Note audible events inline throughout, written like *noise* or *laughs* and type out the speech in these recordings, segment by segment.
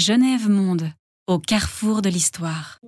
Genève Monde, au carrefour de l'histoire.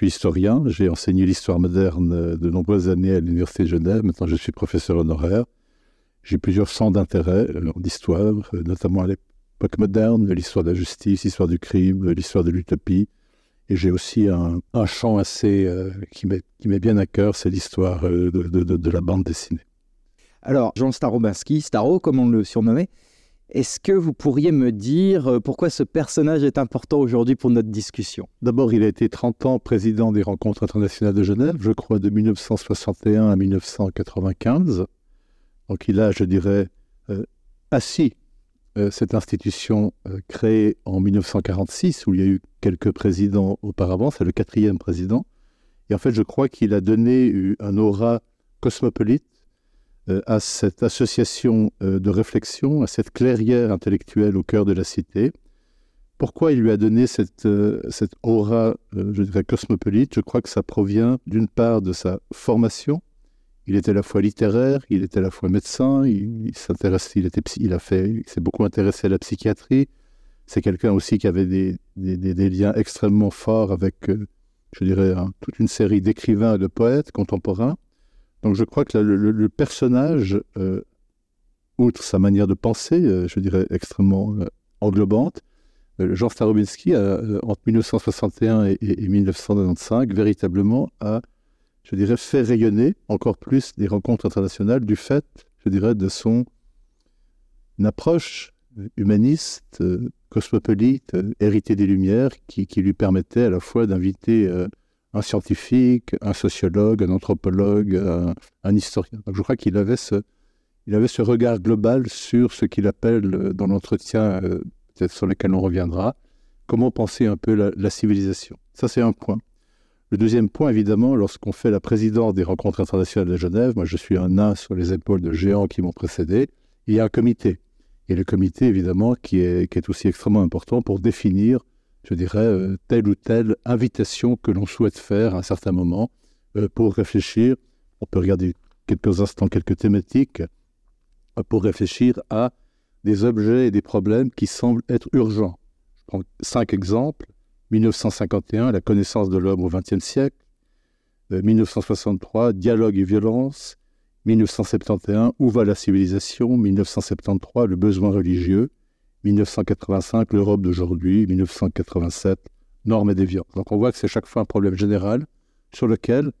Suis historien, j'ai enseigné l'histoire moderne de nombreuses années à l'Université de Genève. Maintenant, je suis professeur honoraire. J'ai plusieurs champs d'intérêt euh, en histoire, euh, notamment à l'époque moderne, l'histoire de la justice, l'histoire du crime, l'histoire de l'utopie. Et j'ai aussi un, champ assez euh, qui m'est bien à cœur, c'est l'histoire de, la bande dessinée. Alors, Jean Starobinsky, Staro, comme on le surnommait, est-ce que vous pourriez me dire euh, pourquoi ce personnage est important aujourd'hui pour notre discussion? D'abord, il a été 30 ans président des rencontres internationales de Genève, je crois de 1961 à 1995. Donc il a, je dirais, euh, assis euh, cette institution créée en 1946, où il y a eu quelques présidents auparavant, c'est le quatrième président. Et en fait, je crois qu'il a donné un aura cosmopolite à cette association euh, de réflexion, à cette clairière intellectuelle au cœur de la cité. Pourquoi il lui a donné cette, euh, cette aura, je dirais, cosmopolite? Je crois que ça provient d'une part de sa formation. Il était à la fois littéraire, il était à la fois médecin, il, il, était, il a fait, il s'est beaucoup intéressé à la psychiatrie. C'est quelqu'un aussi qui avait des, des, des, liens extrêmement forts avec, je dirais, toute une série d'écrivains et de poètes contemporains. Donc je crois que le, personnage, euh, outre sa manière de penser, euh, je dirais extrêmement euh, englobante, Jean Starobinski, entre 1961 et, 1995, véritablement a, je dirais, fait rayonner encore plus des rencontres internationales du fait, je dirais, de son approche humaniste, cosmopolite, hérité des Lumières, qui, lui permettait à la fois d'inviter un scientifique, un sociologue, un anthropologue, un, historien. Je crois qu'il avait ce, il avait ce regard global sur ce qu'il appelle euh, dans l'entretien, euh, peut-être sur lequel on reviendra, comment penser un peu la, civilisation. Ça, c'est un point. Le deuxième point, évidemment, lorsqu'on fait la présidence des rencontres internationales de Genève, moi je suis un nain sur les épaules de géants qui m'ont précédé, il y a un comité. Et le comité, évidemment, qui est aussi extrêmement important pour définir je dirais, euh, telle ou telle invitation que l'on souhaite faire à un certain moment euh, pour réfléchir. On peut regarder quelques instants quelques thématiques euh, pour réfléchir à des objets et des problèmes qui semblent être urgents. Je prends cinq exemples. 1951, la connaissance de l'homme au XXe siècle. 1963, dialogue et violence. 1971, où va la civilisation 1973, le besoin religieux. 1985, l'Europe d'aujourd'hui, 1987, normes et déviances. Donc on voit que c'est chaque fois un problème général sur lequel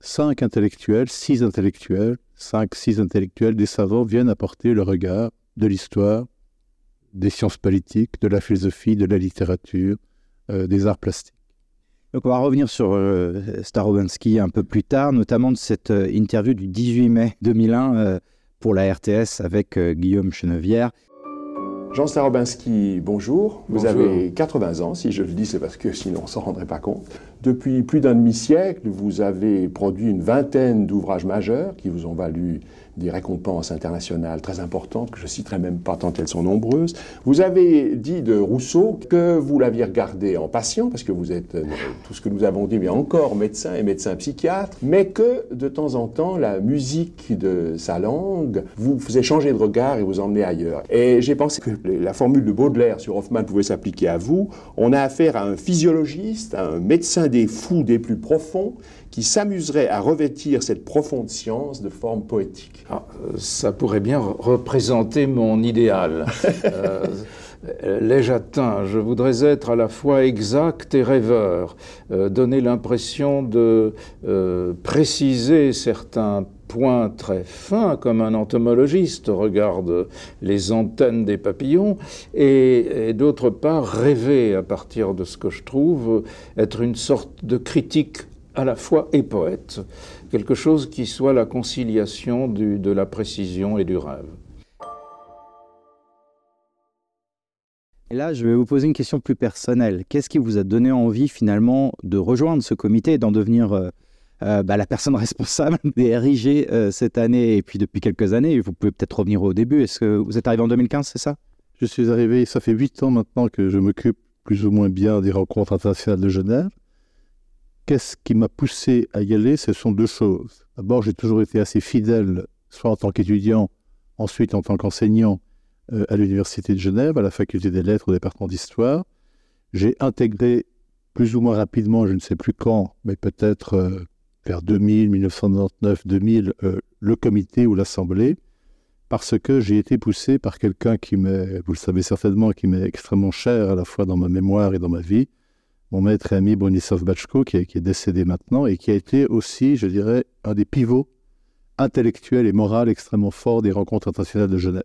cinq intellectuels, six intellectuels, cinq, six intellectuels, des savants viennent apporter le regard de l'histoire, des sciences politiques, de la philosophie, de la littérature, euh, des arts plastiques. Donc on va revenir sur euh, Starobinsky un peu plus tard, notamment de cette euh, interview du 18 mai 2001 euh, pour la RTS avec Guillaume Chenevière. Jean Starobinski, bonjour. Vous avez 80 ans, si je le dis, c'est parce que sinon on ne s'en rendrait pas compte. Depuis plus d'un demi-siècle, vous avez produit une vingtaine d'ouvrages majeurs qui vous ont valu des récompenses internationales très importantes, que je citerai même pas tant elles sont nombreuses. Vous avez dit de Rousseau que vous l'aviez regardé en patient, parce que vous êtes, euh, tout ce que nous avons dit, mais encore médecin et médecin psychiatre, mais que de temps en temps, la musique de sa langue vous faisait changer de regard et vous emmenait ailleurs. Et j'ai pensé que la formule de Baudelaire sur Hoffmann pouvait s'appliquer à vous. On a affaire à un physiologiste, à un médecin des fous des plus profonds, qui s'amuserait à revêtir cette profonde science de forme poétique. Ah, ça pourrait bien représenter mon idéal. *laughs* euh, L'ai-je atteint Je voudrais être à la fois exact et rêveur, euh, donner l'impression de euh, préciser certains points très fins, comme un entomologiste regarde les antennes des papillons, et, et d'autre part rêver à partir de ce que je trouve être une sorte de critique à la fois et poète, quelque chose qui soit la conciliation du, de la précision et du rêve. Et là, je vais vous poser une question plus personnelle. Qu'est-ce qui vous a donné envie finalement de rejoindre ce comité et d'en devenir euh, euh, bah, la personne *laughs* responsable des RIG euh, cette année et puis depuis quelques années? Vous pouvez peut-être revenir au début. Est-ce que vous êtes arrivé en 2015, c'est ça? Je suis arrivé, ça fait huit ans maintenant que je m'occupe plus ou moins bien des rencontres internationales de Genève qu'est-ce qui m'a poussé à y aller? Ce sont deux choses. D'abord, j'ai toujours été assez fidèle, soit en tant qu'étudiant, ensuite en tant qu'enseignant euh, à l'Université de Genève, à la faculté des lettres au département d'histoire. J'ai intégré plus ou moins rapidement, je ne sais plus quand, mais peut-être euh, vers 2000, 1999, 2000, euh, le comité ou l'assemblée, parce que j'ai été poussé par quelqu'un qui m'est, vous le savez certainement, qui m'est extrêmement cher à la fois dans ma mémoire et dans ma vie, mon maître et ami Bonisov Bachko, qui, est décédé maintenant, et qui a été aussi, je dirais, un des pivots intellectuels et moraux extrêmement forts des rencontres internationales de Genève.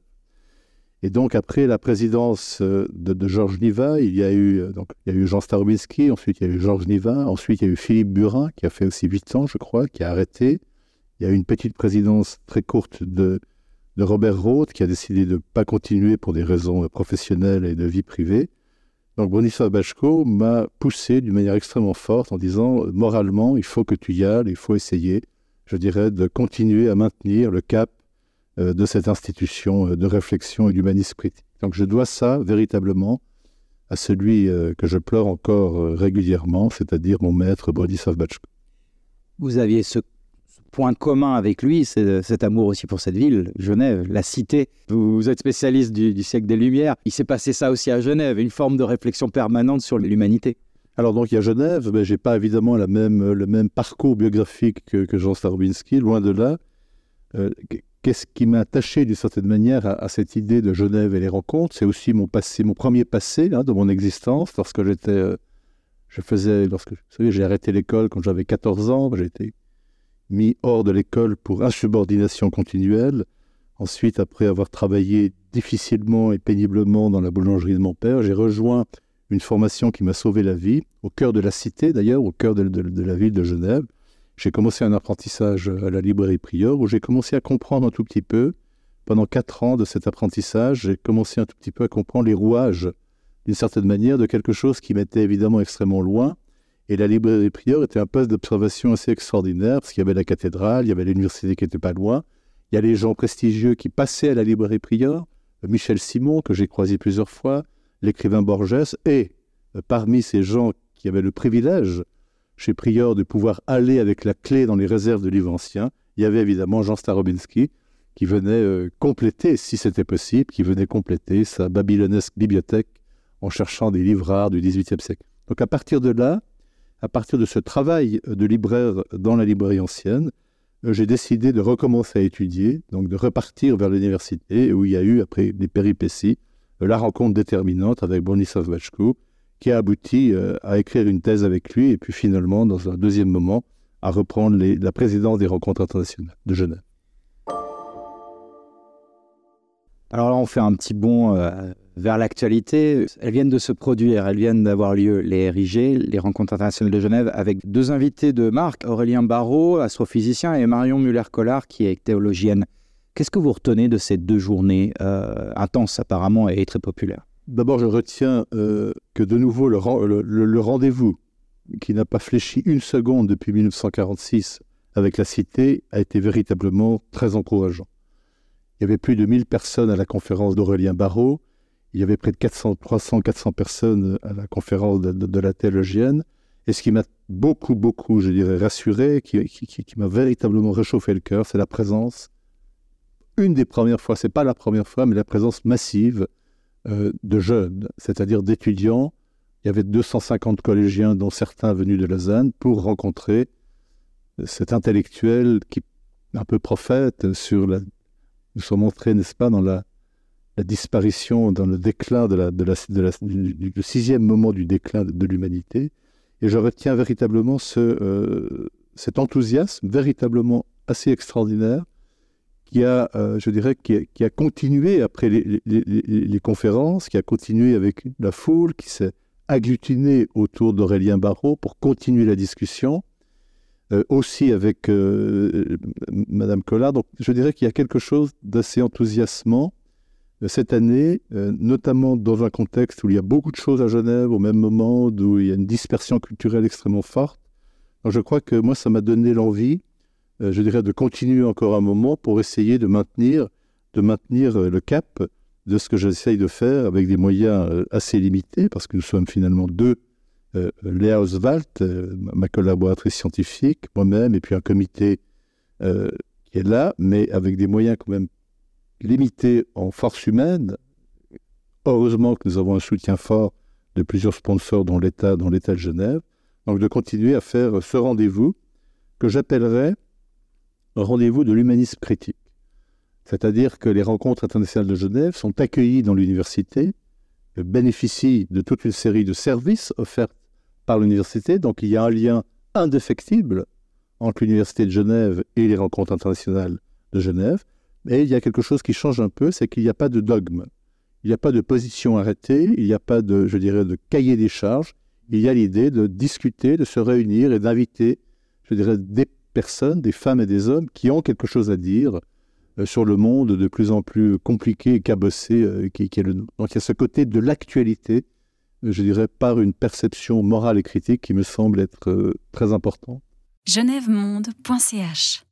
Et donc, après la présidence euh, de, Georges Niva, il y, a eu, euh, donc, il y a eu Jean Starobinski, ensuite il y a eu Georges Niva, ensuite il y a eu Philippe Burin, qui a fait aussi huit ans, je crois, qui a arrêté. Il y a eu une petite présidence très courte de, de Robert Roth, qui a décidé de ne pas continuer pour des raisons professionnelles et de vie privée. Donc Bronislav Bachko m'a poussé d'une manière extrêmement forte en disant moralement, il faut que tu y ailles, il faut essayer, je dirais, de continuer à maintenir le cap euh, de cette institution euh, de réflexion et d'humanisme critique. Donc je dois ça véritablement à celui euh, que je pleure encore régulièrement, c'est-à-dire mon maître Bronislav Bachko. Vous aviez ce point commun avec lui, c'est cet amour aussi pour cette ville, Genève, la cité. Vous, êtes spécialiste du, siècle des Lumières. Il s'est passé ça aussi à Genève, une forme de réflexion permanente sur l'humanité. Alors donc il y a Genève, mais j'ai pas évidemment le même parcours biographique que, Jean Starobinski, loin de là. Euh, qu'est-ce qui m'a attaché d'une certaine manière à, cette idée de Genève et les rencontres? C'est aussi mon passé, mon premier passé hein, de mon existence, lorsque j'étais, euh, je faisais, lorsque, vous savez, j'ai arrêté l'école quand j'avais 14 ans, j'ai été mis hors de l'école pour insubordination continuelle. Ensuite, après avoir travaillé difficilement et péniblement dans la boulangerie de mon père, j'ai rejoint une formation qui m'a sauvé la vie, au cœur de la cité d'ailleurs, au cœur de, la ville de Genève. J'ai commencé un apprentissage à la librairie Prior où j'ai commencé à comprendre un tout petit peu, pendant quatre ans de cet apprentissage, j'ai commencé un tout petit peu à comprendre les rouages, d'une certaine manière, de quelque chose qui m'était évidemment extrêmement loin, et la librairie Prieur était un poste d'observation assez extraordinaire, parce qu'il y avait la cathédrale, il y avait l'université qui n'était pas loin, il y a les gens prestigieux qui passaient à la librairie Prieur, Michel Simon, que j'ai croisé plusieurs fois, l'écrivain Borges, et euh, parmi ces gens qui avaient le privilège chez Prieur de pouvoir aller avec la clé dans les réserves de livres anciens, il y avait évidemment Jean Starobinski, qui venait euh, compléter, si c'était possible, qui venait compléter sa babylonesque bibliothèque en cherchant des livres rares du XVIIIe siècle. Donc à partir de là, à partir de ce travail de libraire dans la librairie ancienne, euh, j'ai décidé de recommencer à étudier, donc de repartir vers l'université, où il y a eu, après des péripéties, euh, la rencontre déterminante avec Bronislav Vachko, qui a abouti euh, à écrire une thèse avec lui, et puis finalement, dans un deuxième moment, à reprendre la présidence des rencontres internationales de Genève. Alors là, on fait un petit bond vers l'actualité. Elles viennent de se produire, elles viennent d'avoir lieu, les RIG, les rencontres internationales de Genève, avec deux invités de marque, Aurélien Barrault, astrophysicien, et Marion Muller-Collard, qui est théologienne. Qu'est-ce que vous retenez de ces deux journées euh, intenses apparemment et très populaires? D'abord, je retiens euh, que de nouveau le, le rendez-vous qui n'a pas fléchi une seconde depuis 1946 avec la Cité a été véritablement très encourageant. Il y avait plus de 1000 personnes à la conférence d'Aurélien Barrault, il y avait près de 400, 300, 400 personnes à la conférence de, la théologienne. Et ce qui m'a beaucoup, beaucoup, je dirais, rassuré, qui, m'a véritablement réchauffé le cœur, c'est la présence, une des premières fois, c'est pas la première fois, mais la présence massive euh, de jeunes, c'est-à-dire d'étudiants. Il y avait 250 collégiens, dont certains venus de Lausanne, pour rencontrer cet intellectuel qui, un peu prophète, sur la, nous sommes entrés, n'est-ce pas, dans la, la disparition, dans le déclin du, sixième moment du déclin de, l'humanité. Et je retiens véritablement euh, cet enthousiasme véritablement assez extraordinaire qui a, euh, je dirais, qui a, continué après les, conférences, qui a continué avec la foule, qui s'est agglutinée autour d'Aurélien Barrault pour continuer la discussion, euh, aussi avec Madame Collard. Donc je dirais qu'il y a quelque chose d'assez enthousiasmant cette année, euh, notamment dans un contexte où il y a beaucoup de choses à Genève au même moment, où il y a une dispersion culturelle extrêmement forte. je crois que moi, ça m'a donné l'envie, euh, je dirais, de continuer encore un moment pour essayer de maintenir, de maintenir euh, le cap de ce que j'essaye de faire avec des moyens assez limités, parce que nous sommes finalement deux, Léa Oswald, ma collaboratrice scientifique, moi-même, et puis un comité qui est là, mais avec des moyens quand même limité en force humaine. Heureusement que nous avons un soutien fort de plusieurs sponsors dans l'État, dans l'État de Genève. Donc de continuer à faire ce rendez-vous que j'appellerais rendez-vous de l'humanisme critique. C'est-à-dire que les rencontres internationales de Genève sont accueillies dans l'université, bénéficient de toute une série de services offerts par l'université. Donc il y a un lien indéfectible entre l'université de Genève et les rencontres internationales de Genève. Mais il y a quelque chose qui change un peu, c'est qu'il n'y a pas de dogme. Il n'y a pas de position arrêtée, il n'y a pas de, je dirais, de cahier des charges. Il y a l'idée de discuter, de se réunir et d'inviter, je dirais, des personnes, des femmes et des hommes qui ont quelque chose à dire euh, sur le monde de plus en plus compliqué et cabossé euh, qui, est le Donc il y a ce côté de l'actualité, euh, je dirais, par une perception morale et critique qui me semble être très important. genèvemonde.ch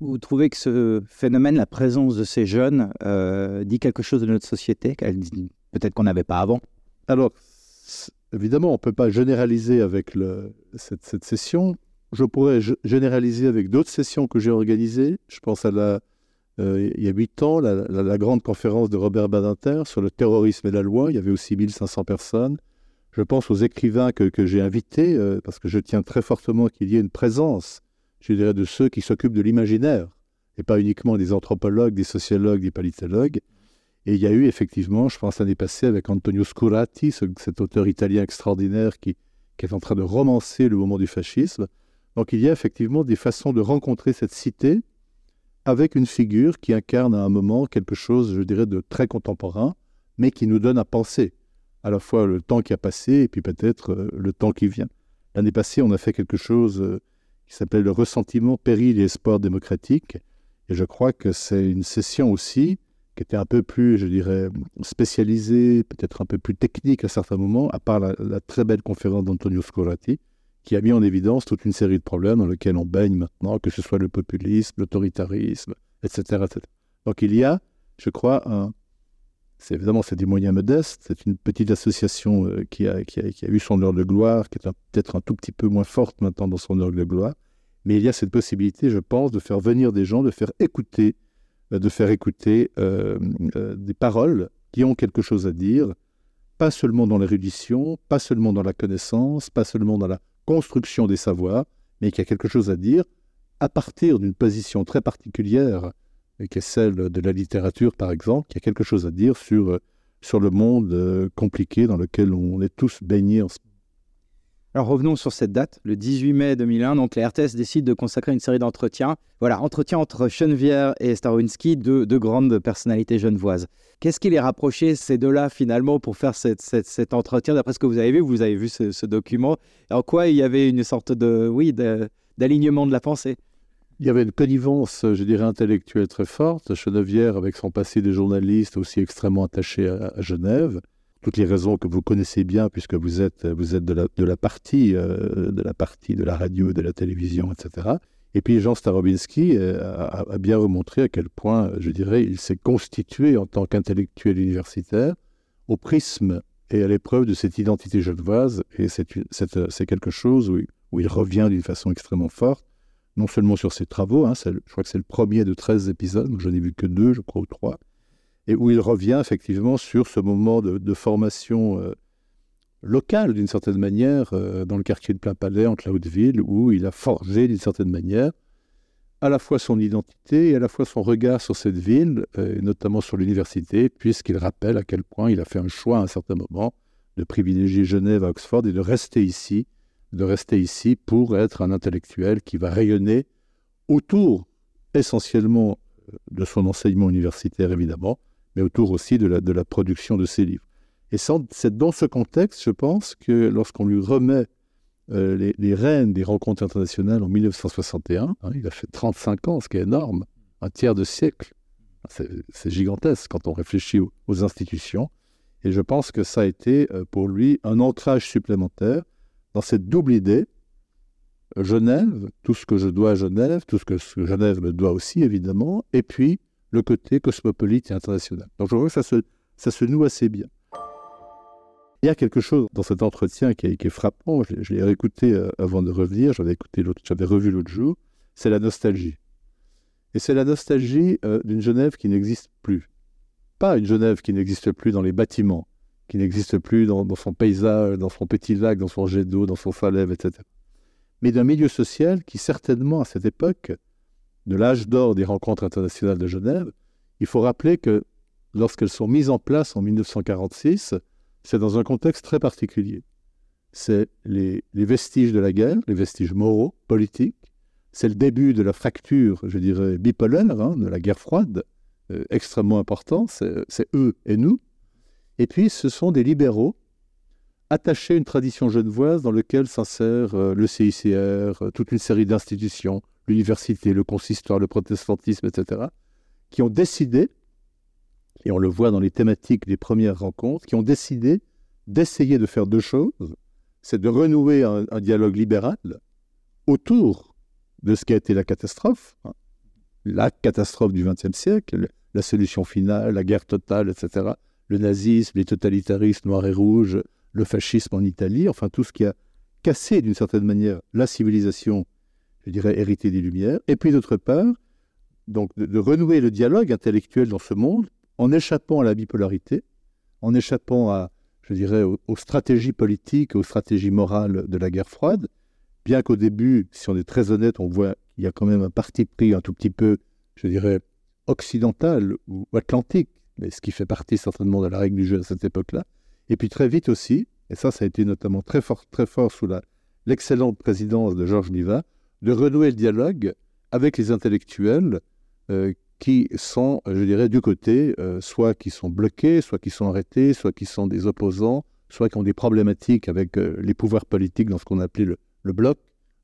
vous trouvez que ce phénomène, la présence de ces jeunes, euh, dit quelque chose de notre société, peut-être qu'on n'avait pas avant? Alors, évidemment, on ne peut pas généraliser avec le, cette, session. Je pourrais généraliser avec d'autres sessions que j'ai organisées. Je pense à la, euh, il y a huit ans, la, grande conférence de Robert Badinter sur le terrorisme et la loi. Il y avait aussi 1500 personnes. Je pense aux écrivains que, que j'ai invités, euh, parce que je tiens très fortement qu'il y ait une présence je dirais, de ceux qui s'occupent de l'imaginaire, et pas uniquement des anthropologues, des sociologues, des politologues. Et il y a eu effectivement, je pense l'année passée, avec Antonio Scurati, cet auteur italien extraordinaire qui, qui est en train de romancer le moment du fascisme. Donc il y a effectivement des façons de rencontrer cette cité avec une figure qui incarne à un moment quelque chose, je dirais, de très contemporain, mais qui nous donne à penser à la fois le temps qui a passé et puis peut-être euh, le temps qui vient. L'année passée, on a fait quelque chose euh, qui s'appelle Le ressentiment, péril et espoir démocratique. Et je crois que c'est une session aussi qui était un peu plus, je dirais, spécialisée, peut-être un peu plus technique à certains moments, à part la, très belle conférence d'Antonio Scorati, qui a mis en évidence toute une série de problèmes dans lesquels on baigne maintenant, que ce soit le populisme, l'autoritarisme, etc., Donc il y a, je crois, un, c'est évidemment c'est des moyens modestes. C'est une petite association euh, qui, a, eu son heure de gloire, qui est peut-être un tout petit peu moins forte maintenant dans son heure de gloire. Mais il y a cette possibilité, je pense, de faire venir des gens, de faire écouter, euh, de faire écouter euh, des paroles qui ont quelque chose à dire, pas seulement dans l'érudition, pas seulement dans la connaissance, pas seulement dans la construction des savoirs, mais qui a quelque chose à dire à partir d'une position très particulière qui est celle de la littérature, par exemple, qui a quelque chose à dire sur, sur le monde euh, compliqué dans lequel on est tous baignés. Alors revenons sur cette date, le 18 mai 2001. Donc la RTS décide de consacrer une série d'entretiens. Voilà, entretien entre Chenevière et Starowinski, deux, grandes personnalités genevoises. Qu'est-ce qui les rapprochait ces deux-là finalement pour faire cet entretien? D'après ce que vous avez vu, vous avez vu ce, document. En quoi il y avait une sorte de, oui, d'alignement de, la pensée? Il y avait une connivence, je dirais, intellectuelle très forte. Chenevière, avec son passé de journaliste aussi extrêmement attaché à Genève, toutes les raisons que vous connaissez bien, puisque vous êtes, êtes de, la, partie, euh, de la partie de radio, de la télévision, etc. Et puis Jean Starobinski euh, a, bien remontré à quel point, je dirais, il s'est constitué en tant qu'intellectuel universitaire au prisme et à l'épreuve de cette identité genevoise. Et c'est quelque chose où il revient d'une façon extrêmement forte, non seulement sur ses travaux, hein, je crois que c'est le premier de 13 épisodes, je n'ai vu que deux, je crois, ou trois, et où il revient effectivement sur ce moment de, formation euh, locale, d'une certaine manière, euh, dans le quartier de Plain-Palais, en Haute-Ville, où il a forgé, d'une certaine manière, à la fois son identité et à la fois son regard sur cette ville, euh, et notamment sur l'université, puisqu'il rappelle à quel point il a fait un choix à un certain moment de privilégier Genève à Oxford et de rester ici, de rester ici pour être un intellectuel qui va rayonner autour essentiellement de son enseignement universitaire, évidemment, mais autour aussi de la, de la production de ses livres. Et c'est dans ce contexte, je pense, que lorsqu'on lui remet euh, les, rênes des rencontres internationales en 1961, hein, il a fait 35 ans, ce qui est énorme, un tiers de siècle. C'est gigantesque quand on réfléchit aux, institutions. Et je pense que ça a été euh, pour lui un ancrage supplémentaire dans cette double idée. Genève, tout ce que je dois à Genève, tout ce que Genève me doit aussi, évidemment, et puis le côté cosmopolite et international. Donc je vois que ça se, noue assez bien. Il y a quelque chose dans cet entretien qui est, frappant, je, l'ai réécouté euh, avant de revenir, j'avais, écouté j'avais revu l'autre jour, c'est la nostalgie. Et c'est la nostalgie euh, d'une Genève qui n'existe plus. Pas une Genève qui n'existe plus dans les bâtiments, qui n'existe plus dans, son paysage, dans son petit lac, dans son jet d'eau, dans son falève, etc. Mais d'un milieu social qui certainement à cette époque de l'âge d'or des rencontres internationales de Genève, il faut rappeler que lorsqu'elles sont mises en place en 1946, c'est dans un contexte très particulier. C'est les, vestiges de la guerre, les vestiges moraux, politiques. C'est le début de la fracture, je dirais, bipolaire, hein, de la guerre froide, euh, extrêmement important. C'est eux et nous. Et puis, ce sont des libéraux attachés à une tradition genevoise dans laquelle s'insère euh, le CICR, euh, toute une série d'institutions, l'université, le consistoire, le protestantisme, etc., qui ont décidé, et on le voit dans les thématiques des premières rencontres, qui ont décidé d'essayer de faire deux choses. C'est de renouer un, dialogue libéral autour de ce qui a été la catastrophe, hein. la catastrophe du XXe siècle, la solution finale, la guerre totale, etc., le nazisme, les totalitarismes noirs et rouges, le fascisme en Italie, enfin tout ce qui a cassé d'une certaine manière la civilisation je dirais, hérité des Lumières, et puis d'autre part, donc de, renouer le dialogue intellectuel dans ce monde en échappant à la bipolarité, en échappant à, je dirais, aux, stratégies politiques, aux stratégies morales de la guerre froide, bien qu'au début, si on est très honnête, on voit qu'il y a quand même un parti pris un tout petit peu, je dirais, occidental ou atlantique, mais ce qui fait partie certainement de la règle du jeu à cette époque-là. Et puis très vite aussi, et ça, ça a été notamment très fort, très fort sous l'excellente présidence de Georges Niva, de renouer le dialogue avec les intellectuels euh, qui sont, je dirais, du côté, euh, soit qui sont bloqués, soit qui sont arrêtés, soit qui sont des opposants, soit qui ont des problématiques avec euh, les pouvoirs politiques dans ce qu'on appelait le, bloc,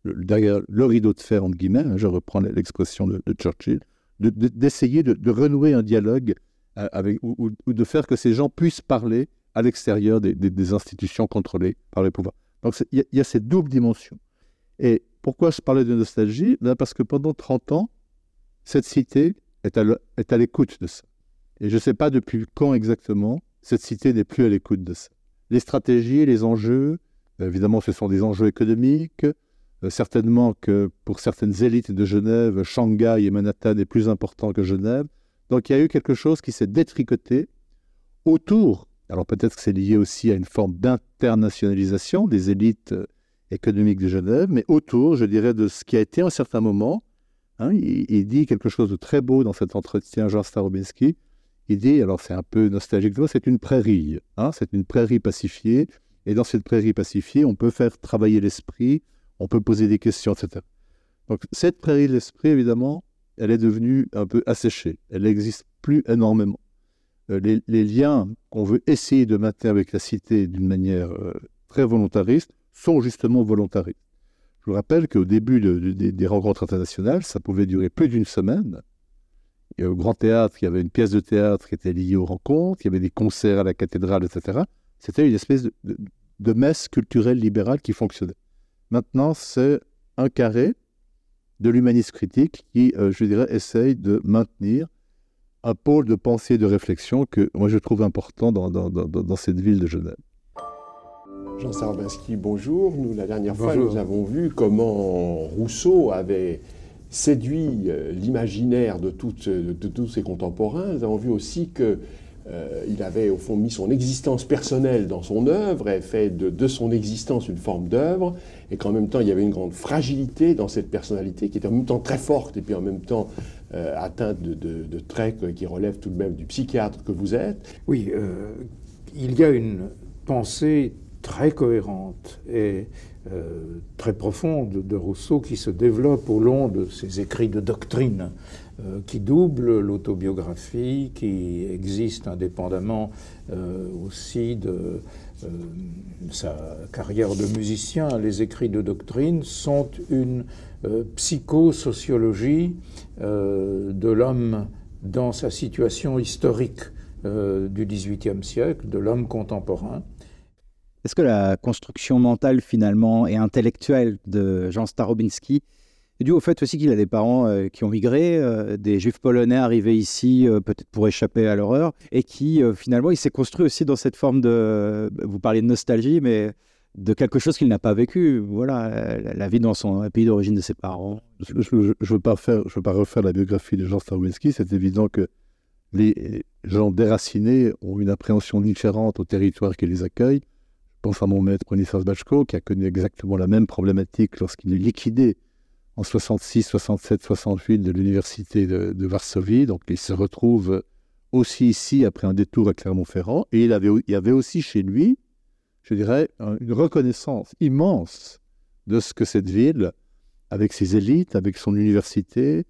derrière le rideau de fer, entre guillemets, hein, je reprends l'expression de, Churchill, d'essayer de, renouer un dialogue avec, ou, de faire que ces gens puissent parler à l'extérieur des, institutions contrôlées par les pouvoirs. Donc il y, y, a cette double dimension. Et pourquoi je parlais de nostalgie? Ben, Parce que pendant 30 ans, cette cité est à l'écoute de ça. Et je ne sais pas depuis quand exactement, cette cité n'est plus à l'écoute de ça. Les stratégies, les enjeux, évidemment, ce sont des enjeux économiques. Euh, certainement que pour certaines élites de Genève, Shanghai et Manhattan est plus important que Genève. Donc il y a eu quelque chose qui s'est détricoté autour. Alors peut-être que c'est lié aussi à une forme d'internationalisation des élites euh, économique de Genève, mais autour, je dirais, de ce qui a été à un certain moment. Hein, il, dit quelque chose de très beau dans cet entretien, Jean Starobinski. Il dit, alors c'est un peu nostalgique, c'est une prairie, hein, c'est une prairie pacifiée, Et dans cette prairie pacifiée, on peut faire travailler l'esprit, on peut poser des questions, etc. Donc cette prairie de l'esprit, évidemment, elle est devenue un peu asséchée. Elle n'existe plus énormément. Euh, les, liens qu'on veut essayer de maintenir avec la cité d'une manière euh, très volontariste sont justement volontaristes. Je vous rappelle qu'au début des rencontres internationales, ça pouvait durer plus d'une semaine. Et au Grand Théâtre, il y avait une pièce de théâtre qui était liée aux rencontres, il y avait des concerts à la cathédrale, etc. C'était une espèce de, de messe culturelle libérale qui fonctionnait. Maintenant, c'est un carré de l'humanisme critique qui, euh, je dirais, essaye de maintenir un pôle de pensée et de réflexion que moi je trouve important dans, dans, dans, cette ville de Genève. Jean Sarabinski, bonjour. Nous, la dernière fois, nous avons vu comment Rousseau avait séduit euh, l'imaginaire de, de, tous ses contemporains. Nous avons vu aussi que euh, il avait au fond mis son existence personnelle dans son œuvre et fait de, son existence une forme d'œuvre, et qu'en même temps il y avait une grande fragilité dans cette personnalité qui était en même temps très forte et puis en même temps euh, atteinte de, traits qui relèvent tout de même du psychiatre que vous êtes. Oui, euh, il y a une pensée très cohérente et très profonde de Rousseau qui se développe au long de ses écrits de doctrine. Euh, qui double l'autobiographie, qui existe indépendamment euh, aussi de euh, sa carrière de musicien. Les écrits de doctrine sont une psychosociologie de l'homme dans sa situation historique du XVIIIe siècle, de l'homme contemporain. Est-ce que la construction mentale finalement et intellectuelle de Jean Starobinski dû au fait aussi qu'il a des parents euh, qui ont migré, euh, des juifs polonais arrivés ici euh, peut-être pour échapper à l'horreur, et qui finalement il s'est construit aussi dans cette forme de, vous parliez de nostalgie, mais de quelque chose qu'il n'a pas vécu. Voilà, la, vie dans son pays d'origine de ses parents. Je ne veux, pas refaire la biographie de Jean Starwinski. C'est évident que les gens déracinés ont une appréhension différente au territoire qui les accueille. Je pense à mon maître Onisas Bachko, qui a connu exactement la même problématique lorsqu'il est liquidé en 66, 67, 68 de l'université de, Varsovie. Donc il se retrouve aussi ici après un détour à Clermont-Ferrand. Et il, avait, il y avait aussi chez lui, je dirais, une reconnaissance immense de ce que cette ville, avec ses élites, avec son université,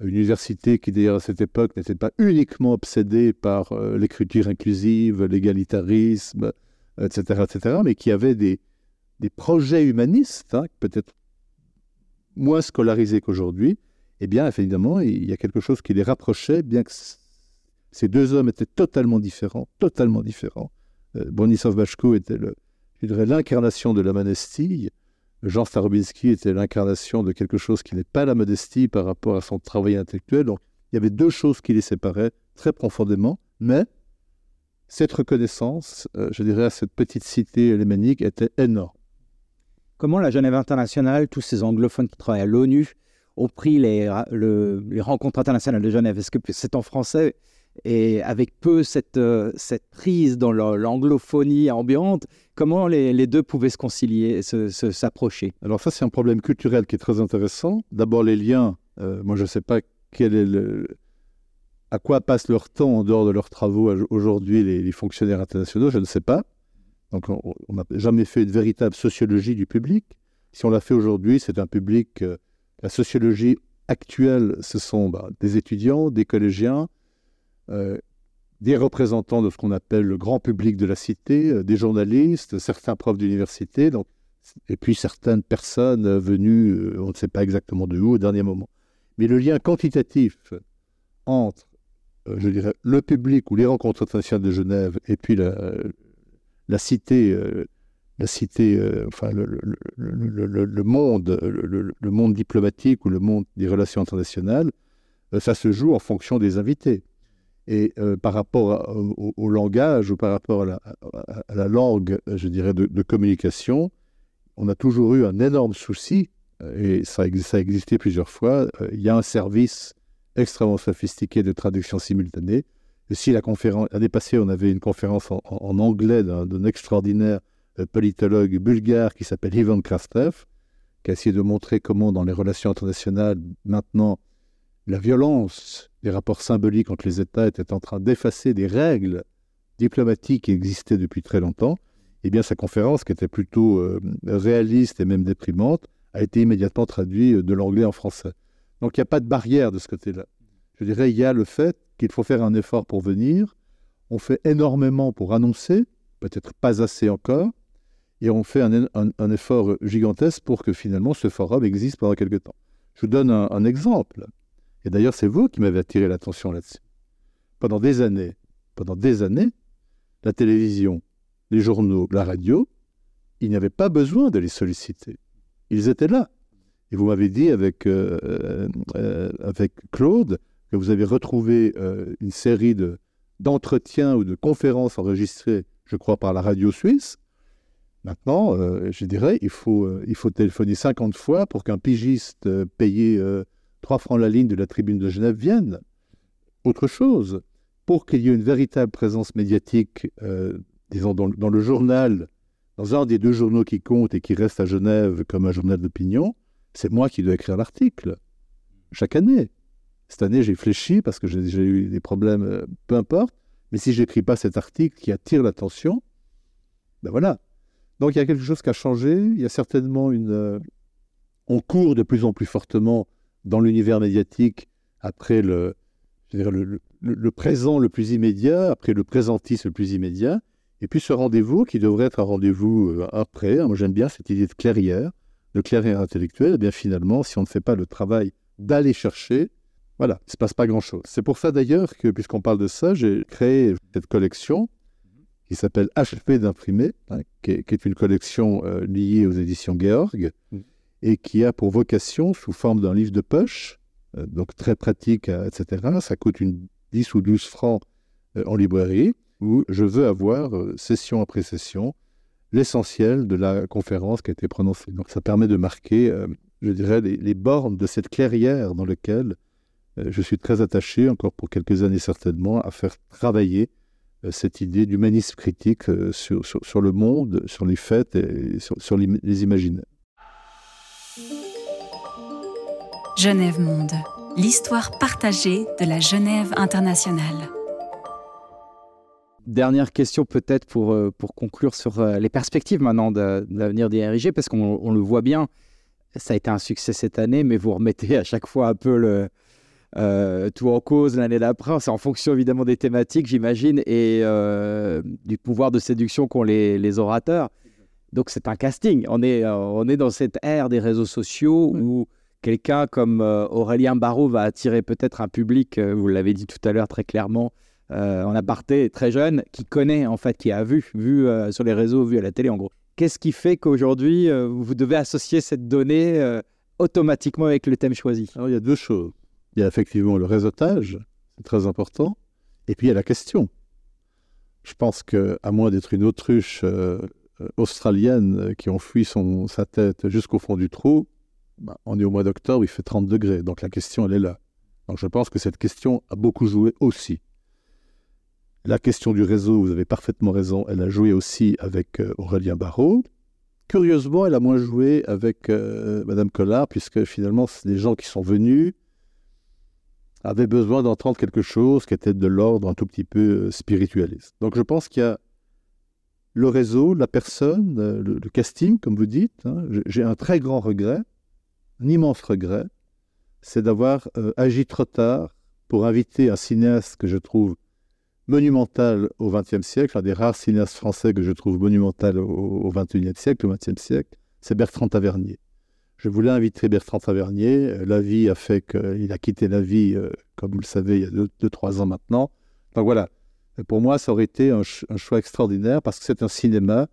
une université qui d'ailleurs à cette époque n'était pas uniquement obsédée par euh, l'écriture inclusive, l'égalitarisme, etc., etc., mais qui avait des, des projets humanistes, hein, peut-être moins scolarisés qu'aujourd'hui, eh bien, évidemment, il y a quelque chose qui les rapprochait, bien que ces deux hommes étaient totalement différents, totalement différents. Euh, Bonisov Bachko était, le, je dirais, l'incarnation de la modestie. Jean Starobinski était l'incarnation de quelque chose qui n'est pas la modestie par rapport à son travail intellectuel. Donc, il y avait deux choses qui les séparaient très profondément, mais cette reconnaissance, euh, je dirais, à cette petite cité lémanique était énorme. Comment la Genève internationale, tous ces anglophones qui travaillent à l'ONU, ont pris les, rencontres internationales de Genève? Est-ce que c'est en français? Et avec peu cette, euh, cette prise dans l'anglophonie ambiante, comment les, deux pouvaient se concilier, s'approcher? Alors ça, c'est un problème culturel qui est très intéressant. D'abord, les liens. Euh, moi, je ne sais pas quel à quoi passent leur temps en dehors de leurs travaux aujourd'hui les fonctionnaires internationaux, je ne sais pas. Donc on n'a jamais fait une véritable sociologie du public. Si on l'a fait aujourd'hui, c'est un public... Euh, la sociologie actuelle, ce sont bah, des étudiants, des collégiens, euh, des représentants de ce qu'on appelle le grand public de la cité, euh, des journalistes, certains profs d'université, et puis certaines personnes venues, on ne sait pas exactement de où, au dernier moment. Mais le lien quantitatif entre, je dirais, le public ou les rencontres internationales de Genève et puis la, la cité, euh, la cité, euh, enfin le, monde, le, monde diplomatique ou le monde des relations internationales, euh, ça se joue en fonction des invités. Et par rapport au, langage ou par rapport à la, langue, je dirais, de, communication, on a toujours eu un énorme souci, et ça, ça a existé plusieurs fois. il y a un service extrêmement sophistiqué de traduction simultanée si la conférence, l'année passée, on avait une conférence en, anglais d'un extraordinaire euh, politologue bulgare qui s'appelle Ivan Krastev, qui a essayé de montrer comment, dans les relations internationales, maintenant, la violence des rapports symboliques entre les États était en train d'effacer des règles diplomatiques qui existaient depuis très longtemps. eh bien sa conférence, qui était plutôt euh, réaliste et même déprimante, a été immédiatement traduite de l'anglais en français. Donc il n'y a pas de barrière de ce côté-là. Je dirais, il y a le fait qu'il faut faire un effort pour venir. On fait énormément pour annoncer, peut-être pas assez encore, et on fait un, effort gigantesque pour que finalement ce forum existe pendant quelque temps. Je vous donne un, exemple. Et d'ailleurs, c'est vous qui m'avez attiré l'attention là-dessus. Pendant des années, pendant des années, la télévision, les journaux, la radio, il n'y avait pas besoin de les solliciter. Ils étaient là. Et vous m'avez dit avec, euh, euh, euh, avec Claude que vous avez retrouvé une série d'entretiens ou de conférences enregistrées, je crois, par la radio suisse, Maintenant, euh, je dirais, il faut, euh, il faut téléphoner 50 fois pour qu'un pigiste euh, payé 3 francs la ligne de la tribune de Genève vienne. Autre chose, pour qu'il y ait une véritable présence médiatique, disons, dans, dans, le journal, dans un des deux journaux qui comptent et qui reste à Genève comme un journal d'opinion, c'est moi qui dois écrire l'article, chaque année. Cette année, j'ai fléchi parce que j'ai eu des problèmes, peu importe, mais si je n'écris pas cet article qui attire l'attention, ben voilà, donc il y a quelque chose qui a changé. Il y a certainement une. Euh, on court de plus en plus fortement dans l'univers médiatique après le, le, le, présent le plus immédiat, après le présentisme le plus immédiat. Et puis ce rendez-vous qui devrait être un rendez-vous euh, après. Hein, moi j'aime bien cette idée de clairière, de clairière intellectuelle. Eh bien finalement, si on ne fait pas le travail d'aller chercher, voilà, il ne se passe pas grand-chose. C'est pour ça d'ailleurs que, puisqu'on parle de ça, j'ai créé cette collection qui s'appelle Achevé d'imprimer, hein, qui, est une collection euh, liée aux éditions Georg, mm. et qui a pour vocation, sous forme d'un livre de poche, euh, donc très pratique, euh, etc., ça coûte une 10 ou 12 francs en librairie, où je veux avoir, session après session, l'essentiel de la conférence qui a été prononcée. Donc ça permet de marquer, je dirais, les, les, bornes de cette clairière dans laquelle je suis très attaché, encore pour quelques années certainement, à faire travailler euh, cette idée d'humanisme critique euh, sur, sur, le monde, sur les faits et sur, les, les imaginaires. Genève Monde, l'histoire partagée de la Genève internationale. Dernière question peut-être pour, euh, pour conclure sur les perspectives maintenant de, de l'avenir des RIG, parce qu'on le voit bien, ça a été un succès cette année, mais vous remettez à chaque fois un peu le, euh, tout en cause l'année d'après. C'est en fonction évidemment des thématiques, j'imagine, et euh, du pouvoir de séduction qu'ont les, orateurs. Donc c'est un casting. On est, euh, on est dans cette ère des réseaux sociaux où quelqu'un comme Aurélien Barraud va attirer peut-être un public, vous l'avez dit tout à l'heure très clairement, en aparté, très jeune, qui connaît en fait, qui a vu, vu sur les réseaux, vu à la télé en gros. Qu'est-ce qui fait qu'aujourd'hui, vous devez associer cette donnée automatiquement avec le thème choisi? Alors il y a deux choses. Il y a effectivement le réseautage, c'est très important, et puis il y a la question. Je pense qu'à moins d'être une autruche euh, euh, australienne euh, qui enfouit son, sa tête jusqu'au fond du trou, bah, on est au mois d'octobre, il fait 30 degrés, donc la question, elle est là. Donc je pense que cette question a beaucoup joué aussi. La question du réseau, vous avez parfaitement raison, elle a joué aussi avec Aurélien Barraud. Curieusement, elle a moins joué avec Madame Collard, puisque finalement, des gens qui sont venus, avait besoin d'entendre quelque chose qui était de l'ordre un tout petit peu euh, spiritualiste. Donc je pense qu'il y a le réseau, la personne, euh, le, casting, comme vous dites. Hein. J'ai un très grand regret, un immense regret, c'est d'avoir euh, agi trop tard pour inviter un cinéaste que je trouve monumental au XXe siècle, un des rares cinéastes français que je trouve monumental au XXIe siècle, au XXe siècle, c'est Bertrand Tavernier. Je voulais inviter Bertrand Tavernier. Euh, la vie a fait qu'il a quitté la vie, euh, comme vous le savez, il y a deux, trois ans maintenant. Donc voilà, pour moi, ça aurait été un, choix extraordinaire parce que c'est un cinéma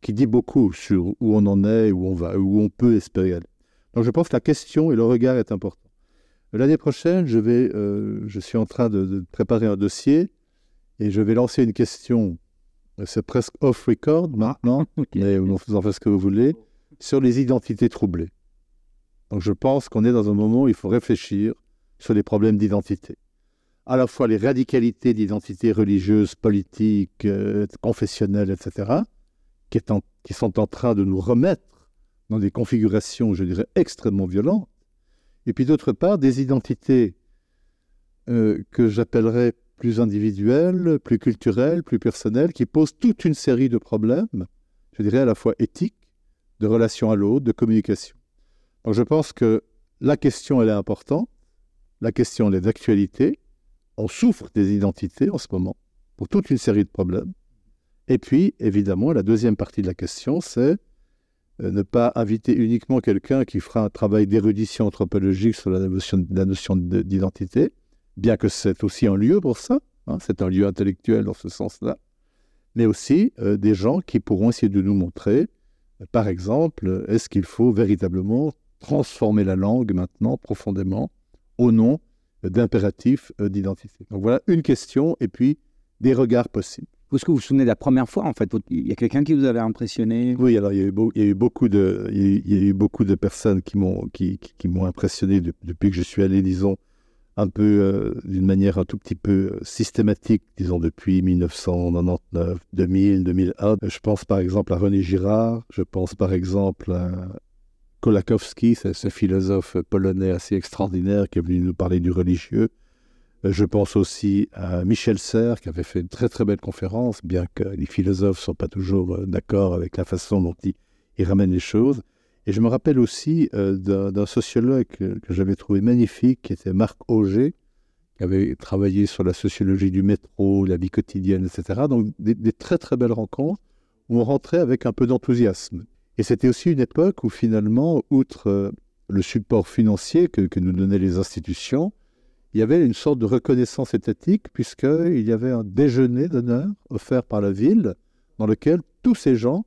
qui dit beaucoup sur où on en est, où on va, où on peut espérer aller. Donc je pense que la question et le regard est important. L'année prochaine, je, vais, euh, je suis en train de, préparer un dossier et je vais lancer une question. C'est presque off-record maintenant, *laughs* mais vous en faites ce que vous voulez, sur les identités troublées. Donc je pense qu'on est dans un moment où il faut réfléchir sur les problèmes d'identité. À la fois les radicalités d'identité religieuse, politique, euh, confessionnelle, etc., qui, sont en train de nous remettre dans des configurations, je dirais, extrêmement violentes. Et puis d'autre part, des identités euh, que j'appellerais plus individuelles, plus culturelles, plus personnelles, qui posent toute une série de problèmes je dirais, à la fois éthique, de relation à l'autre, de communication. Je pense que la question, elle est importante. La question, est d'actualité. On souffre des identités en ce moment pour toute une série de problèmes. Et puis, évidemment, la deuxième partie de la question, c'est euh, ne pas inviter uniquement quelqu'un qui fera un travail d'érudition anthropologique sur la notion, d'identité, bien que c'est aussi un lieu pour ça, hein, c'est un lieu intellectuel dans ce sens-là, mais aussi euh, des gens qui pourront essayer de nous montrer, par exemple, est-ce qu'il faut véritablement transformer la langue maintenant profondément au nom d'impératifs d'identité. Donc voilà une question et puis des regards possibles. Est-ce que vous vous souvenez de la première fois, en fait Il y a quelqu'un qui vous avait impressionné? Oui, alors il y a eu, beaucoup, de, il y a eu beaucoup de personnes qui m'ont qui, qui, impressionné depuis que je suis allé, disons, un peu euh, d'une manière un tout petit peu euh, systématique, disons depuis 1999, 2000, 2001. Je pense par exemple à René Girard, je pense par exemple à Kolakowski, ce philosophe polonais assez extraordinaire qui est venu nous parler du religieux. Euh, je pense aussi à Michel Serres, qui avait fait une très très belle conférence, bien que les philosophes ne sont pas toujours euh, d'accord avec la façon dont il, ramène les choses. Et je me rappelle aussi euh, d'un sociologue que, j'avais trouvé magnifique, qui était Marc Auger, qui avait travaillé sur la sociologie du métro, la vie quotidienne, etc. Donc des, très très belles rencontres où on rentrait avec un peu d'enthousiasme. Et c'était aussi une époque où finalement, outre le support financier que nous donnaient les institutions, il y avait une sorte de reconnaissance étatique, puisqu'il y avait un déjeuner d'honneur offert par la ville, dans lequel tous ces gens,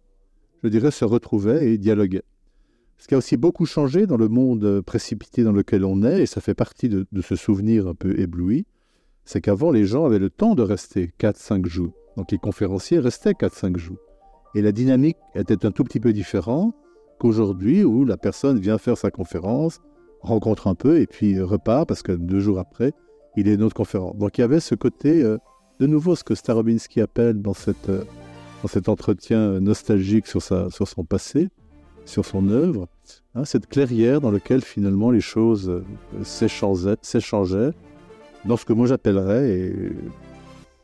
je dirais, se retrouvaient et dialoguaient. Ce qui a aussi beaucoup changé dans le monde précipité dans lequel on est, et ça fait partie de, ce souvenir un peu ébloui, c'est qu'avant, les gens avaient le temps de rester 4-5 jours. Donc les conférenciers restaient 4-5 jours. Et la dynamique était un tout petit peu différente qu'aujourd'hui, où la personne vient faire sa conférence, rencontre un peu et puis repart parce que deux jours après, il est une autre conférence. Donc il y avait ce côté, euh, de nouveau, ce que Starobinski appelle dans, cette, euh, dans cet entretien nostalgique sur, sa, sur son passé, sur son œuvre, hein, cette clairière dans laquelle finalement les choses euh, s'échangeaient, dans ce que moi j'appellerais, et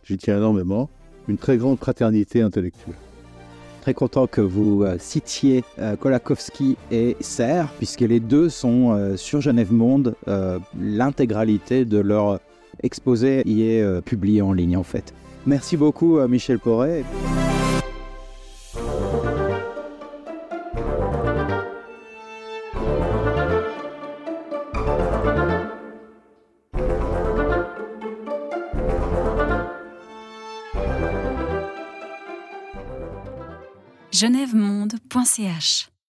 j'y tiens énormément, une très grande fraternité intellectuelle. Très content que vous euh, citiez euh, Kolakowski et Serre, puisque les deux sont euh, sur Genève Monde. L'intégralité de leur exposé y est publié en ligne en fait. Merci beaucoup Michel Porret. genèvemonde.ch